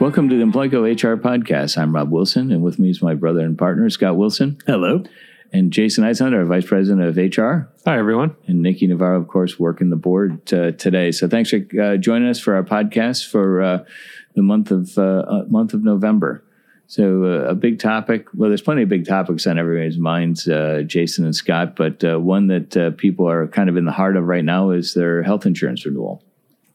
Welcome to the Employco HR podcast. I'm Rob Wilson, and with me is my brother and partner, Scott Wilson, Hello. and Jason Eisenhunt, our vice president of HR, Hi, everyone. and Nikki Navarro, of course, working the board uh, today. So thanks for uh, joining us for our podcast for uh, the month of uh, uh, month of November. So uh, a big topic. Well, there's plenty of big topics on everybody's minds, uh, Jason and Scott, but uh, one that uh, people are kind of in the heart of right now is their health insurance renewal.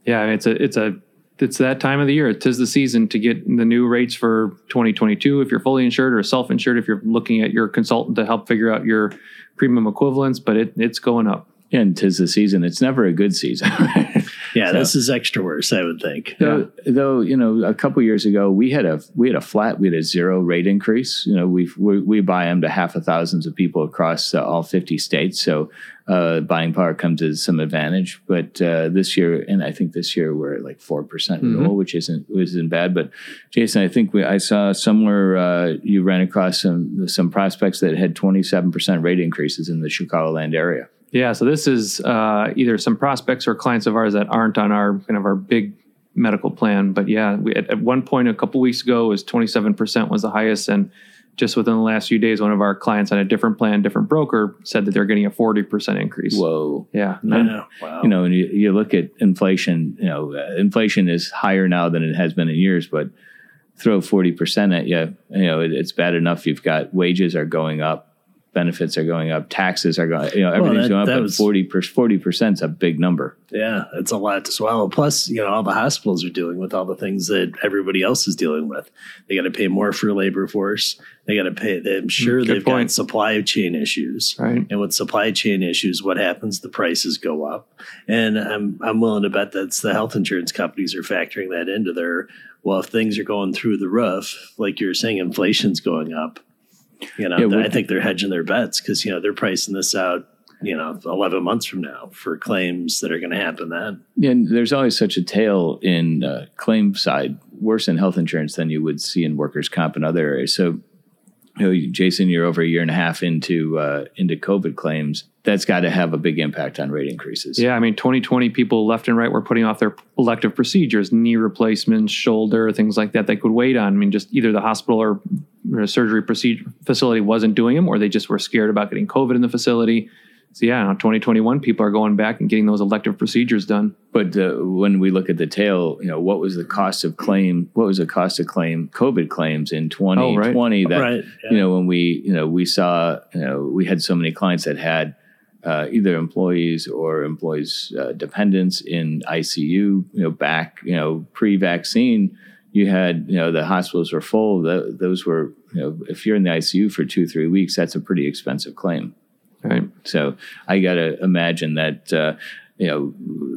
Yeah, I mean, it's a it's a it's that time of the year. Tis the season to get the new rates for 2022 if you're fully insured or self-insured if you're looking at your consultant to help figure out your premium equivalents, but it, it's going up. And tis the season. It's never a good season. Yeah, So- this is extra worse, I would think. Though, though you know, a couple years ago, we had a we had a flat, we had a zero rate increase. You know, we we, we buy them to half of thousands of people across uh, all fifty states, so uh, buying power comes as some advantage. But uh, this year, and I think this year we're at like four percent renewal, which isn't isn't bad. But Jason, I think we I saw somewhere uh, you ran across some some prospects that had twenty seven percent rate increases in the Chicagoland area. Yeah, so this is uh, either some prospects or clients of ours that aren't on our kind of our big medical plan. But yeah, we, at, at one point a couple weeks ago, it was 27% was the highest. And just within the last few days, one of our clients on a different plan, different broker, said that they're getting a 40% increase. Whoa. Yeah. I know. Wow. you know, and you, you look at inflation, you know, uh, inflation is higher now than it has been in years, but throw 40% at you, you know, it, it's bad enough. You've got wages are going up, benefits are going up, taxes are going, you know, everything's that- going up, that but was- 40 40% is a big number. yeah, it's a lot to swallow. Plus, you know, all the hospitals are dealing with all the things that everybody else is dealing with. They got to pay more for labor force. They got to pay. I'm sure good they've point. got supply chain issues. Right. And with supply chain issues, what happens? The prices go up. And I'm I'm willing to bet that's the health insurance companies are factoring that into their. Well, if things are going through the roof, like you're saying, inflation's going up. You know, Yeah, I think they're hedging their bets because you know they're pricing this out. You know, 11 months from now for claims that are going to happen then. And there's always such a tail in uh, claim side, worse in health insurance than you would see in workers' comp and other areas. So, you know, Jason, you're over a year and a half into uh, into COVID claims. That's got to have a big impact on rate increases. Yeah, I mean, 2020 people left and right were putting off their elective procedures, knee replacements, shoulder, things like that. They could wait on. I mean, just either the hospital or, surgery procedure facility wasn't doing them, or they just were scared about getting COVID in the facility. So yeah, now 2021 people are going back and getting those elective procedures done. But uh, when we look at the tail, you know, what was the cost of claim? What was the cost of claim COVID claims in 2020? That right. you know, when we you know we saw you know we had so many clients that had uh, either employees or employees uh, dependents in ICU. You know, back you know pre-vaccine, you had you know the hospitals were full. Th those were you know if you're in the ICU for two three weeks, that's a pretty expensive claim. Right. So I got to imagine that uh, you know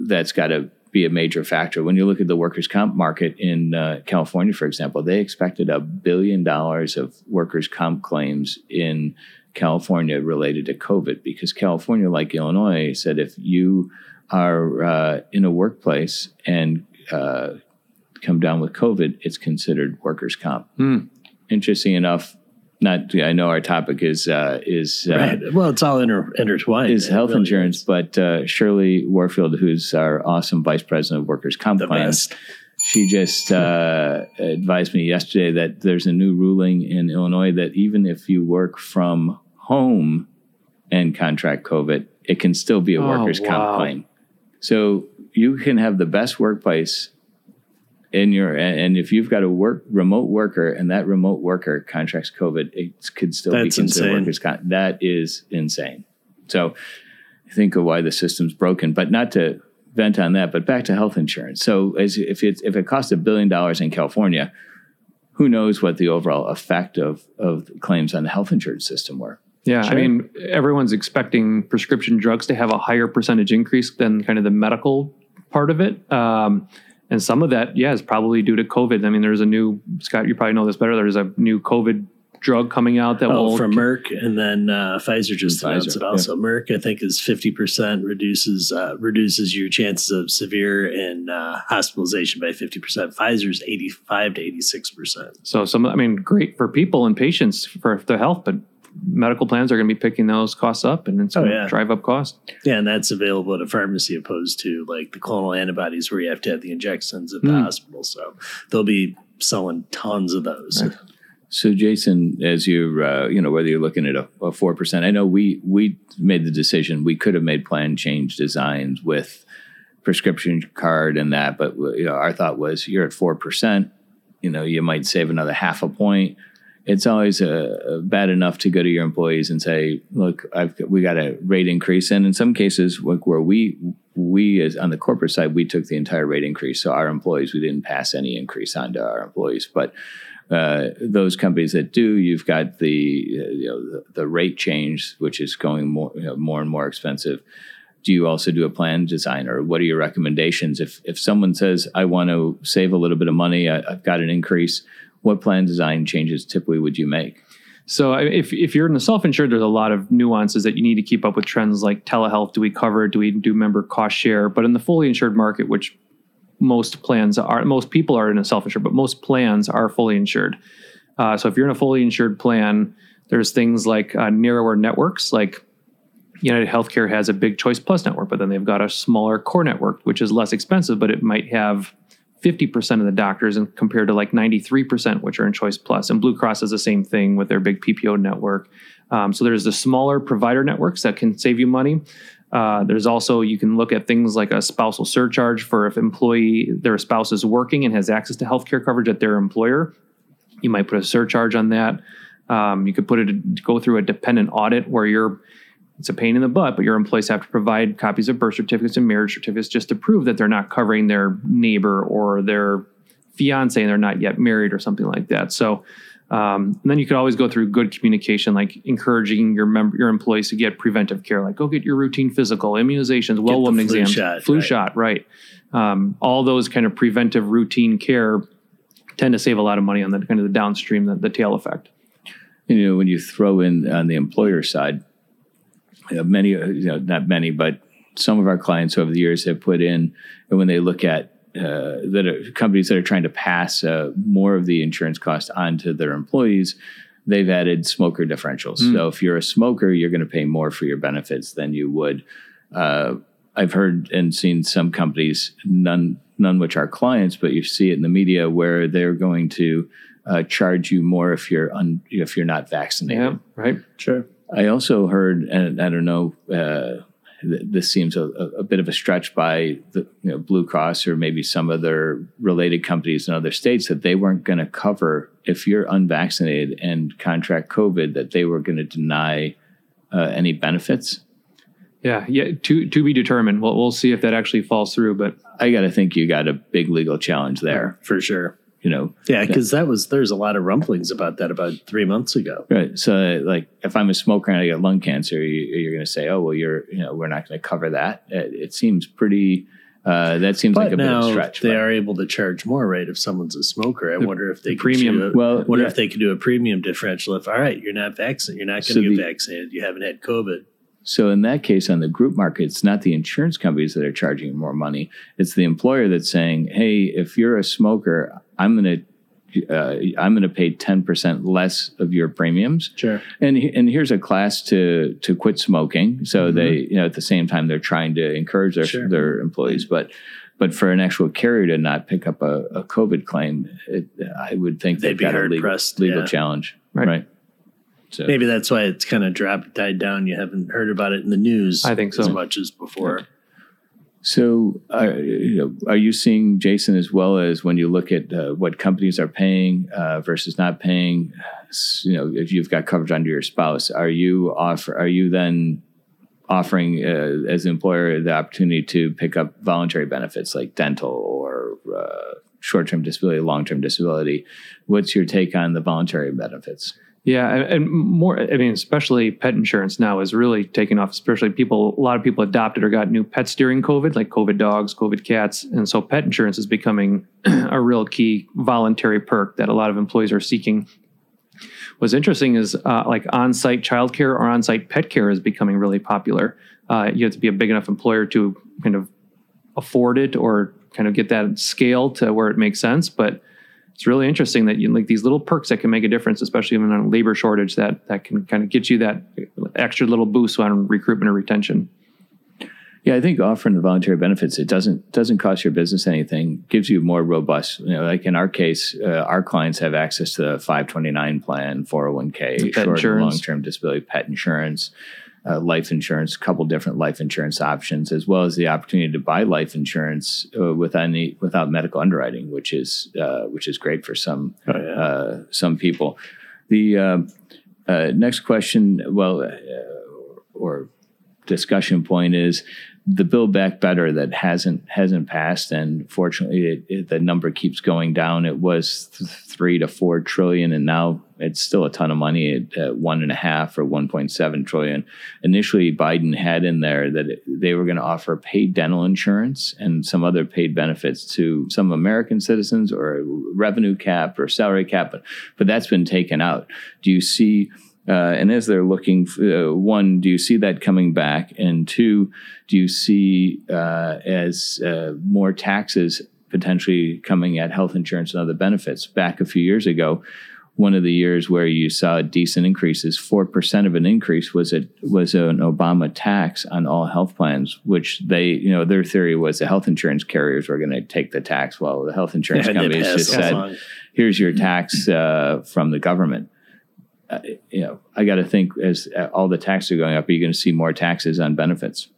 that's got to be a major factor when you look at the workers' comp market in uh, California, for example. They expected a billion dollars of workers' comp claims in California related to COVID because California, like Illinois, said if you are uh, in a workplace and uh, come down with COVID, it's considered workers' comp. Hmm. Interesting enough. Not, I know our topic is uh, is uh, Right. Well, it's all inter- intertwined. is health really insurance, is. but uh, Shirley Warfield, who's our awesome vice president of workers' comp The claims, best. she just uh, advised me yesterday that there's a new ruling in Illinois that even if you work from home and contract COVID, it can still be a Oh, workers' comp claim. So you can have the best workplace in your and if you've got a work remote worker and that remote worker contracts COVID, it could still be That's considered insane. workers' comp. That is insane. So think of why the system's broken, but not to vent on that, but back to health insurance. So as if it if it costs a billion dollars in California, who knows what the overall effect of of claims on the health insurance system were? Yeah, Sure. I mean, everyone's expecting prescription drugs to have a higher percentage increase than kind of the medical part of it. Um, and some of that, yeah, is probably due to COVID. I mean, there's a new Scott. You probably know this better. There's a new COVID drug coming out that Oh, will from Merck, and then uh, Pfizer just Pfizer, announced it. Also, Merck, I think, is fifty percent reduces uh, reduces your chances of severe and uh, hospitalization by fifty percent. Pfizer's eighty five to eighty six percent. So some, I mean, great for people and patients for their health, but medical plans are going to be picking those costs up, and it's Oh, going to yeah. drive up costs. Yeah, and that's available at a pharmacy opposed to like the clonal antibodies where you have to have the injections at the Hmm. hospital. So they'll be selling tons of those. Right. So, Jason, as you uh, you know, whether you're looking at a four percent, I know we we made the decision we could have made plan change designs with prescription card and that, but you know, our thought was you're at four percent, you know, you might save another half a point. It's always uh, bad enough to go to your employees and say, "Look, I've we got a rate increase," and in some cases, like where we we as on the corporate side, we took the entire rate increase. So our employees, we didn't pass any increase on to our employees, but uh, those companies that do, you've got the you know the, the, rate change, which is going more you know, more and more expensive. Do you also do a plan design, or what are your recommendations? If if someone says I want to save a little bit of money, I, I've got an increase. What plan design changes typically would you make? So if, if you're in the self-insured, there's a lot of nuances that you need to keep up with trends like telehealth. Do we cover? Do we do member cost share? But in the fully insured market, which most plans are most people are in a self-insured, but most plans are fully insured. Uh, so if you're in a fully insured plan, there's things like uh, narrower networks, like United Healthcare has a big Choice Plus network, but then they've got a smaller core network, which is less expensive, but it might have 50% of the doctors and compared to like 93% which are in choice plus and blue cross is the same thing with their big ppo network um, so there's the smaller provider networks that can save you money uh, there's also you can look at things like a spousal surcharge for if employee their spouse is working and has access to healthcare coverage at their employer. You might put a surcharge on that. Um, you could put it go through a dependent audit where you're it's a pain in the butt, but your employees have to provide copies of birth certificates and marriage certificates just to prove that they're not covering their neighbor or their fiance and they're not yet married or something like that. So um, and then you could always go through good communication, like encouraging your member, your employees to get preventive care, like go get your routine physical, immunizations, well woman exams, shot, flu right. shot, right? Um, all those kind of preventive routine care tend to save a lot of money on the kind of the downstream, the, the tail effect. You know, when you throw in on the employer side, you know, many, you know, not many, but some of our clients over the years have put in, and when they look at uh, that are companies that are trying to pass uh, more of the insurance cost onto their employees, they've added smoker differentials. Mm. So if you're a smoker, you're going to pay more for your benefits than you would. Uh, I've heard and seen some companies, none none which are clients, but you see it in the media where they're going to uh, charge you more if you're un, if you're not vaccinated. Yeah, right. Sure. I also heard, and I don't know uh, this seems a, a, bit of a stretch by the you know, Blue Cross or maybe some other related companies in other states that they weren't going to cover if you're unvaccinated and contract COVID that they were going to deny uh, any benefits. Yeah, yeah, to to be determined. We'll we'll see if that actually falls through. But I got to think you got a big legal challenge there for sure you know yeah because that was there's a lot of rumblings about that about three months ago right so like if i'm a smoker and i get lung cancer you, are going to say oh well you're you know we're not going to cover that it, it, seems pretty uh, that seems but like a now bit of a stretch. They are able to charge more, right? If someone's a smoker, I the, wonder if they premium. A, well, wonder yeah. if they could do a premium differential. If all right, you're not vaccinated, you're not going to so get the, vaccinated, you haven't had COVID. So in that case, on the group market, it's not the insurance companies that are charging more money. It's the employer that's saying, "Hey, if you're a smoker, I'm going to uh, I'm going to pay 10% less of your premiums. Sure. And and here's a class to to quit smoking. So mm-hmm. they, you know, at the same time they're trying to encourage their sure. their employees, but but for an actual carrier to not pick up a, a COVID claim, it, I would think they'd be hard legal, pressed. Legal yeah. challenge, right? right? So. Maybe that's why it's kind of dropped, died down. You haven't heard about it in the news. I think so. as much as before. So, uh, you know, are you seeing Jason as well as when you look at uh, what companies are paying uh, versus not paying? You know, if you've got coverage under your spouse, are you offer? Are you then offering uh, as an employer the opportunity to pick up voluntary benefits like dental or uh, short-term disability, long-term disability? What's your take on the voluntary benefits? Yeah, and more. I mean, especially pet insurance now is really taking off. Especially people, a lot of people adopted or got new pets during COVID, like COVID dogs, COVID cats, and so pet insurance is becoming a real key voluntary perk that a lot of employees are seeking. What's interesting is uh, like on-site childcare or on-site pet care is becoming really popular. Uh, you have to be a big enough employer to kind of afford it or kind of get that scale to where it makes sense, but it's really interesting that you like these little perks that can make a difference, especially in a labor shortage that that can kind of get you that extra little boost on recruitment or retention. Yeah, I think offering the voluntary benefits it doesn't doesn't cost your business anything. Gives you more robust. You know, like in our case, uh, our clients have access to the 529 plan, 401k, Pet short and long term disability, pet insurance, uh, life insurance, a couple different life insurance options, as well as the opportunity to buy life insurance uh, without any without medical underwriting, which is uh, which is great for some Oh, yeah. uh, some people. The uh, uh, next question, well, uh, or discussion point is the Build Back Better that hasn't hasn't passed, and fortunately, it, it, the number keeps going down. It was th- three to four trillion, and now it's still a ton of money at, at one and a half or one point seven trillion. Initially, Biden had in there that they were going to offer paid dental insurance and some other paid benefits to some American citizens, or a revenue cap or salary cap, but but that's been taken out. Do you see? Uh, and as they're looking, uh, one, do you see that coming back? And two, do you see uh, as uh, more taxes potentially coming at health insurance and other benefits? Back a few years ago, one of the years where you saw decent increases, four percent of an increase was it was an Obama tax on all health plans, which they, you know, their theory was the health insurance carriers were going to take the tax, while the health insurance they companies just said, along. here's your tax uh, from the government. Uh, you know, I got to think as uh, all the taxes are going up, are you going to see more taxes on benefits?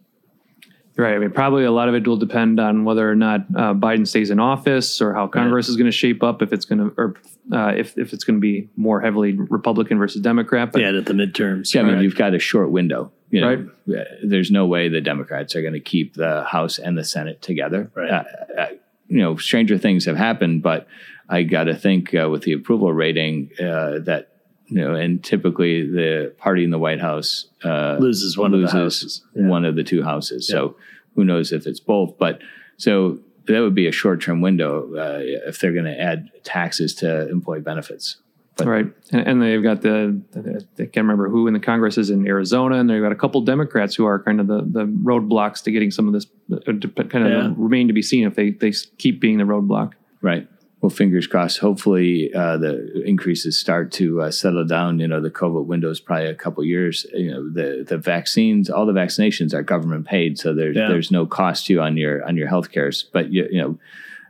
Right. I mean, probably a lot of it will depend on whether or not uh, Biden stays in office or how Congress is going to shape up. If it's going to, or uh, if if it's going to be more heavily Republican versus Democrat. But yeah, at the midterms. Yeah, I mean, Right. you've got a short window. You know, Right. There's no way the Democrats are going to keep the House and the Senate together. Right. Uh, uh, you know, stranger things have happened, but I got to think uh, with the approval rating uh, that you know, and typically the party in the White House uh, loses one of the loses houses. Yeah. one of the two houses. So who knows if it's both? But so that would be a short term window uh, if they're going to add taxes to employee benefits. right, and, and they've got the, I can't remember who in the Congress is in Arizona, and they've got a couple Democrats who are kind of the the roadblocks to getting some of this. Uh, kind of Yeah. remain to be seen if they they keep being the roadblock. Right. Well, fingers crossed. Hopefully, uh, the increases start to uh, settle down. You know, the COVID window is probably a couple years. You know, the the vaccines, all the vaccinations are government paid, so there's Yeah. there's no cost to you on your on your health cares. But you, you know,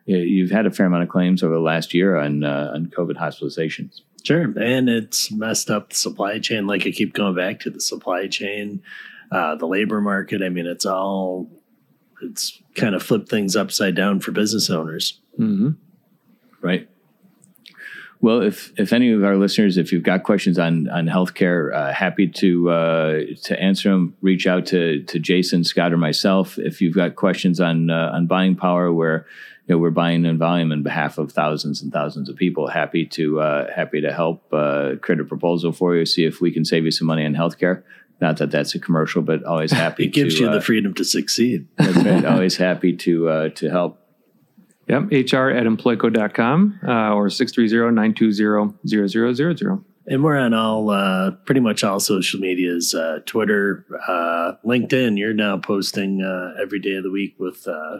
you- you've had a fair amount of claims over the last year on uh, on COVID hospitalizations. Sure. And it's messed up the supply chain. Like I keep going back to the supply chain, uh, the labor market. I mean, it's all, it's kind of flipped things upside down for business owners. Mm-hmm. Right? Well, if if any of our listeners, if you've got questions on on healthcare, uh, happy to uh, to answer them. Reach out to to Jason, Scott, or myself. If you've got questions on uh, on buying power, where you know we're buying in volume on behalf of thousands and thousands of people, happy to uh, happy to help uh, create a proposal for you. See if we can save you some money on healthcare. Not that that's a commercial, but always happy. It gives to, you uh, the freedom to succeed. that's right. Always happy to uh, to help. Yep, HR at employco.com uh, or 630-920-0000. And we're on all, uh, pretty much all social medias, uh, Twitter, uh, LinkedIn. You're now posting uh, every day of the week with uh,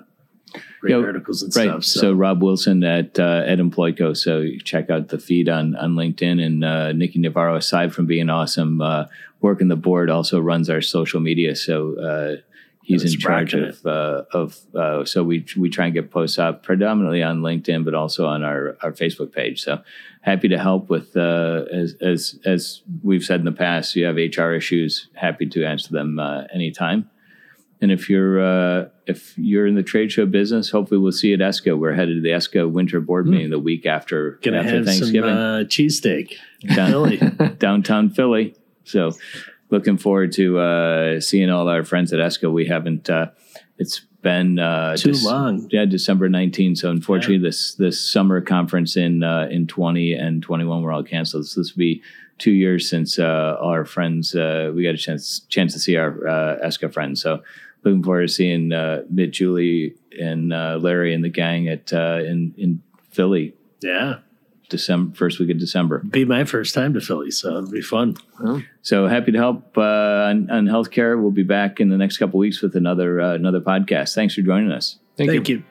great Yeah, articles and Right. stuff. So, Rob Wilson at uh, at Employco. So check out the feed on on LinkedIn. And uh, Nikki Navarro, aside from being awesome, uh, working the board, also runs our social media. So uh, he's in charge of uh, of. Uh, so we we try and get posts up predominantly on LinkedIn, but also on our our Facebook page. So happy to help with uh, as as as we've said in the past. You have HR issues, happy to answer them uh, anytime. And if you're uh, if you're in the trade show business, hopefully we'll see you at ESCO. We're headed to the ESCO winter board meeting the week after Gonna after have some Thanksgiving uh, cheesesteak. down, Philly. downtown Philly. So looking forward to uh, seeing all our friends at ESCO. We haven't. Uh, it's been uh, Too Dec- long. Yeah, December 19th. So unfortunately, this this summer conference in uh, in 20 and 21 were all canceled. So this will be two years since uh, our friends uh, we got a chance chance to see our uh, ESCO friends. So looking forward to seeing uh, Mitt, Julie, and uh, Larry and the gang at uh, in in Philly. Yeah. December first week of December. Be my first time to Philly, so it'll be fun. So happy to help uh, on, on healthcare. We'll be back in the next couple weeks with another uh, another podcast. Thanks for joining us. Thank, you. Thank you.